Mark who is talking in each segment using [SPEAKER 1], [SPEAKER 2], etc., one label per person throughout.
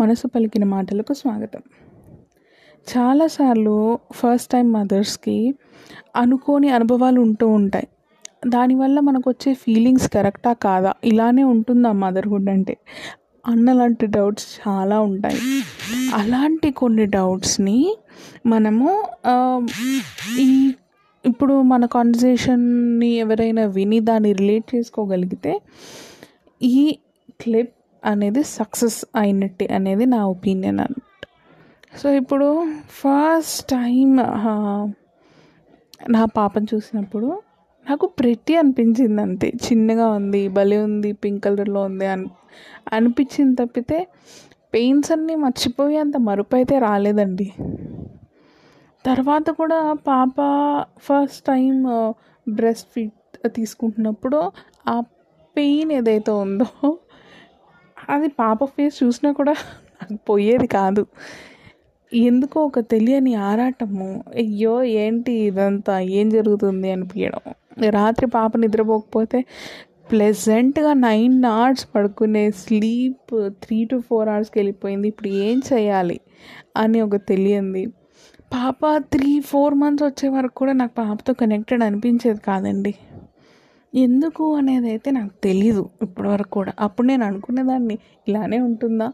[SPEAKER 1] మనసు పలికిన మాటలకు స్వాగతం. చాలాసార్లు ఫస్ట్ టైం మదర్స్కి అనుకోని అనుభవాలు ఉంటూ ఉంటాయి. దానివల్ల మనకు వచ్చే ఫీలింగ్స్ కరెక్టా కాదా? ఇలానే ఉంటుందా మదర్హుడ్ అంటే? అన్నలాంటి డౌట్స్ చాలా ఉంటాయి. అలాంటి కొన్ని డౌట్స్ని మనము ఈ ఇప్పుడు మన కాన్వర్జేషన్ని ఎవరైనా విని దాన్ని రిలేట్ చేసుకోగలిగితే ఈ క్లిప్ అనేది సక్సెస్ అయినట్టే అనేది నా ఒపీనియన్ అనమాట సో ఇప్పుడు ఫస్ట్ టైం నా పాపను చూసినప్పుడు నాకు ప్రెట్టి అనిపించింది అంతే. చిన్నగా ఉంది భలే ఉంది పింక్ కలర్లో ఉంది అని అనిపించింది తప్పితే పెయిన్స్ అన్నీ మర్చిపోయి అంత మరుపు అయితే రాలేదండి. తర్వాత కూడా పాప ఫస్ట్ టైం బ్రెస్ట్ ఫీట్ తీసుకుంటున్నప్పుడు ఆ పెయిన్ ఏదైతే ఉందో అది పాప ఫేస్ చూసినా కూడా నాకు పోయేది కాదు. ఎందుకో ఒక తెలియని ఆరాటము. అయ్యో ఏంటి ఇదంతా? ఏం జరుగుతుంది? అనిపించడం. రాత్రి పాప నిద్రపోకపోతే ప్లెజెంట్గా నైన్ అవర్స్ పడుకునే స్లీప్ త్రీ టు ఫోర్ అవర్స్కి వెళ్ళిపోయింది. ఇప్పుడు ఏం చేయాలి అని ఒక తెలియంది. పాప త్రీ ఫోర్ మంత్స్ వచ్చే వరకు కూడా నాకు పాపతో కనెక్టెడ్ అనిపించేది కాదండి. ఎందుకు అనేది అయితే నాకు తెలీదు ఇప్పటివరకు కూడా. అప్పుడు నేను అనుకునేదాన్ని ఇలానే ఉంటుందా?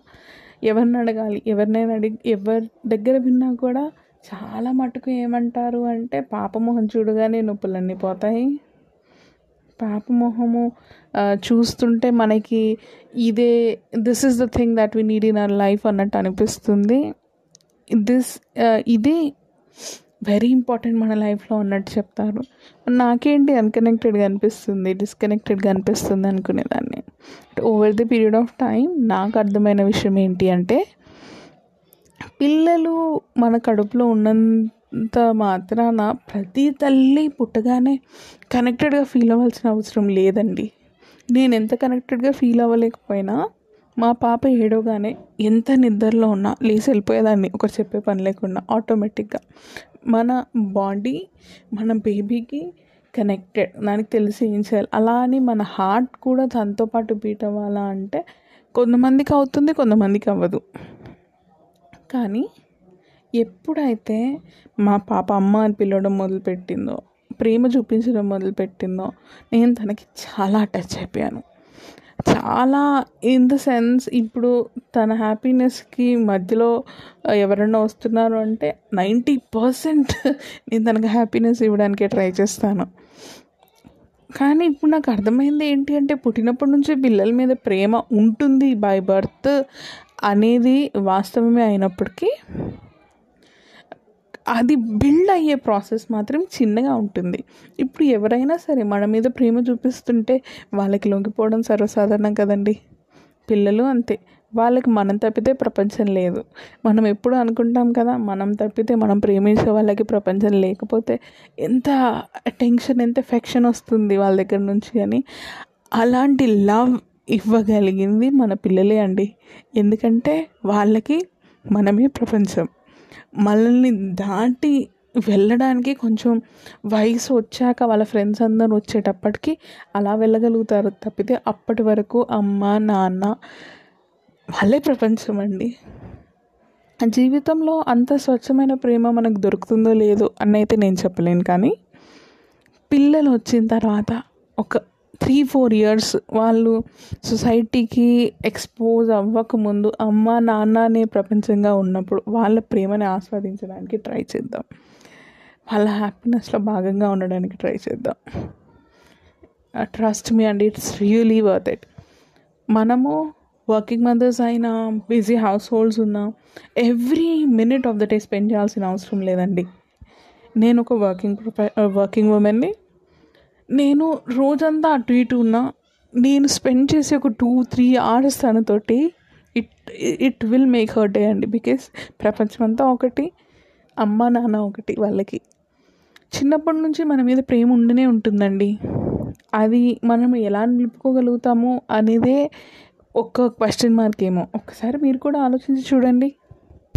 [SPEAKER 1] ఎవరిని అడగాలి? ఎవరినైనా అడిగి ఎవరి దగ్గర విన్నా కూడా చాలా మటుకు ఏమంటారు అంటే పాప మొహం చూడగానే నొప్పులన్నీ పోతాయి. పాప మొహము చూస్తుంటే మనకి ఇదే this is the thing that we need in our life అన్నట్టు అనిపిస్తుంది. దిస్ ఇది వెరీ ఇంపార్టెంట్ మన లైఫ్లో ఉన్నట్టు చెప్తారు. నాకేంటి అన్కనెక్టెడ్గా అనిపిస్తుంది డిస్కనెక్టెడ్గా అనిపిస్తుంది అనుకునేదాన్ని. Over the period of time నాకు అర్థమైన విషయం ఏంటి అంటే పిల్లలు మన కడుపులో ఉన్నంత మాత్రాన ప్రతి తల్లి పుట్టగానే కనెక్టెడ్గా ఫీల్ అవ్వాల్సిన అవసరం లేదండి. నేను ఎంత కనెక్టెడ్గా ఫీల్ అవ్వలేకపోయినా మా పాప ఏడవగానే ఎంత నిద్రలో ఉన్నా లేచి వెళ్ళిపోయేదాన్ని. ఒకరు చెప్పే పని లేకుండా ఆటోమేటిక్గా మన బాడీ మన బేబీకి కనెక్టెడ్ దానికి తెలిసి ఏం చేయాలి? అలా అని మన హార్ట్ కూడా దాంతో పాటు బీట్ అవ్వాలా అంటే కొంతమందికి అవుతుంది కొంతమందికి అవ్వదు. కానీ ఎప్పుడైతే మా పాప అమ్మ అని పిలవడం మొదలుపెట్టిందో ప్రేమ చూపించడం మొదలుపెట్టిందో నేను తనకి చాలా టచ్ అయిపోయాను. చాలా ఇన్ ద సెన్స్ ఇప్పుడు తన హ్యాపీనెస్కి మధ్యలో ఎవరైనా వస్తున్నారు అంటే నైంటీ పర్సెంట్ నేను తనకు హ్యాపీనెస్ ఇవ్వడానికే ట్రై చేస్తాను. కానీ ఇప్పుడు నాకు అర్థమైంది ఏంటి అంటే పుట్టినప్పటి నుంచి పిల్లల మీద ప్రేమ ఉంటుంది బై బర్త్ అనేది వాస్తవమే అయినప్పటికీ అది బిల్డ్ అయ్యే ప్రాసెస్ మాత్రం చిన్నగా ఉంటుంది. ఇప్పుడు ఎవరైనా సరే మన మీద ప్రేమ చూపిస్తుంటే వాళ్ళకి లొంగిపోవడం సర్వసాధారణం కదండి. పిల్లలు అంతే. వాళ్ళకి మనం తప్పితే ప్రపంచం లేదు. మనం ఎప్పుడు అనుకుంటాం కదా మనం తప్పితే మనం ప్రేమించే వాళ్ళకి ప్రపంచం లేకపోతే ఎంత టెన్షన్ ఎంత ఎఫెక్షన్ వస్తుంది వాళ్ళ దగ్గర నుంచి అని అలాంటి లవ్ ఇవ్వగలిగింది మన పిల్లలే అండి. ఎందుకంటే వాళ్ళకి మనమే ప్రపంచం. మనల్ని దాటి వెళ్ళడానికి కొంచెం వయసు వచ్చాక వాళ్ళ ఫ్రెండ్స్ అందరూ వచ్చేటప్పటికి అలా వెళ్ళగలుగుతారు తప్పితే అప్పటి వరకు అమ్మ నాన్న వాళ్ళే ప్రపంచం అండి. జీవితంలో అంత స్వచ్ఛమైన ప్రేమ మనకు దొరుకుతుందో లేదో అని అయితే నేను చెప్పలేను కానీ పిల్లలు వచ్చిన తర్వాత ఒక త్రీ ఫోర్ ఇయర్స్ వాళ్ళు సొసైటీకి ఎక్స్పోజ్ అవ్వకముందు అమ్మ నాన్న అనే ప్రపంచంగా ఉన్నప్పుడు వాళ్ళ ప్రేమని ఆస్వాదించడానికి ట్రై చేద్దాం. వాళ్ళ హ్యాపీనెస్లో భాగంగా ఉండడానికి ట్రై చేద్దాం. Trust me and it's really worth it మనము వర్కింగ్ మదర్స్ అయినా బిజీ హౌస్ హోల్డ్స్ ఉన్నా every minute of the day spend చేయాల్సిన అవసరం లేదండి. నేను ఒక వర్కింగ్ ప్రొఫె వర్కింగ్ ఉమెన్ని నేను రోజంతా అటు ఇటు ఉన్నా నేను స్పెండ్ చేసే ఒక two three hours తనతోటి it it will make her day అండి. బికాస్ ప్రపంచం అంతా ఒకటి అమ్మ నాన్న ఒకటి వాళ్ళకి. చిన్నప్పటి నుంచి మన మీద ప్రేమ ఉండినే ఉంటుందండి. అది మనం ఎలా నిలుపుకోగలుగుతాము అనేదే ఒక్క క్వశ్చన్ మార్క్ ఏమో. ఒక్కసారి మీరు కూడా ఆలోచించి చూడండి.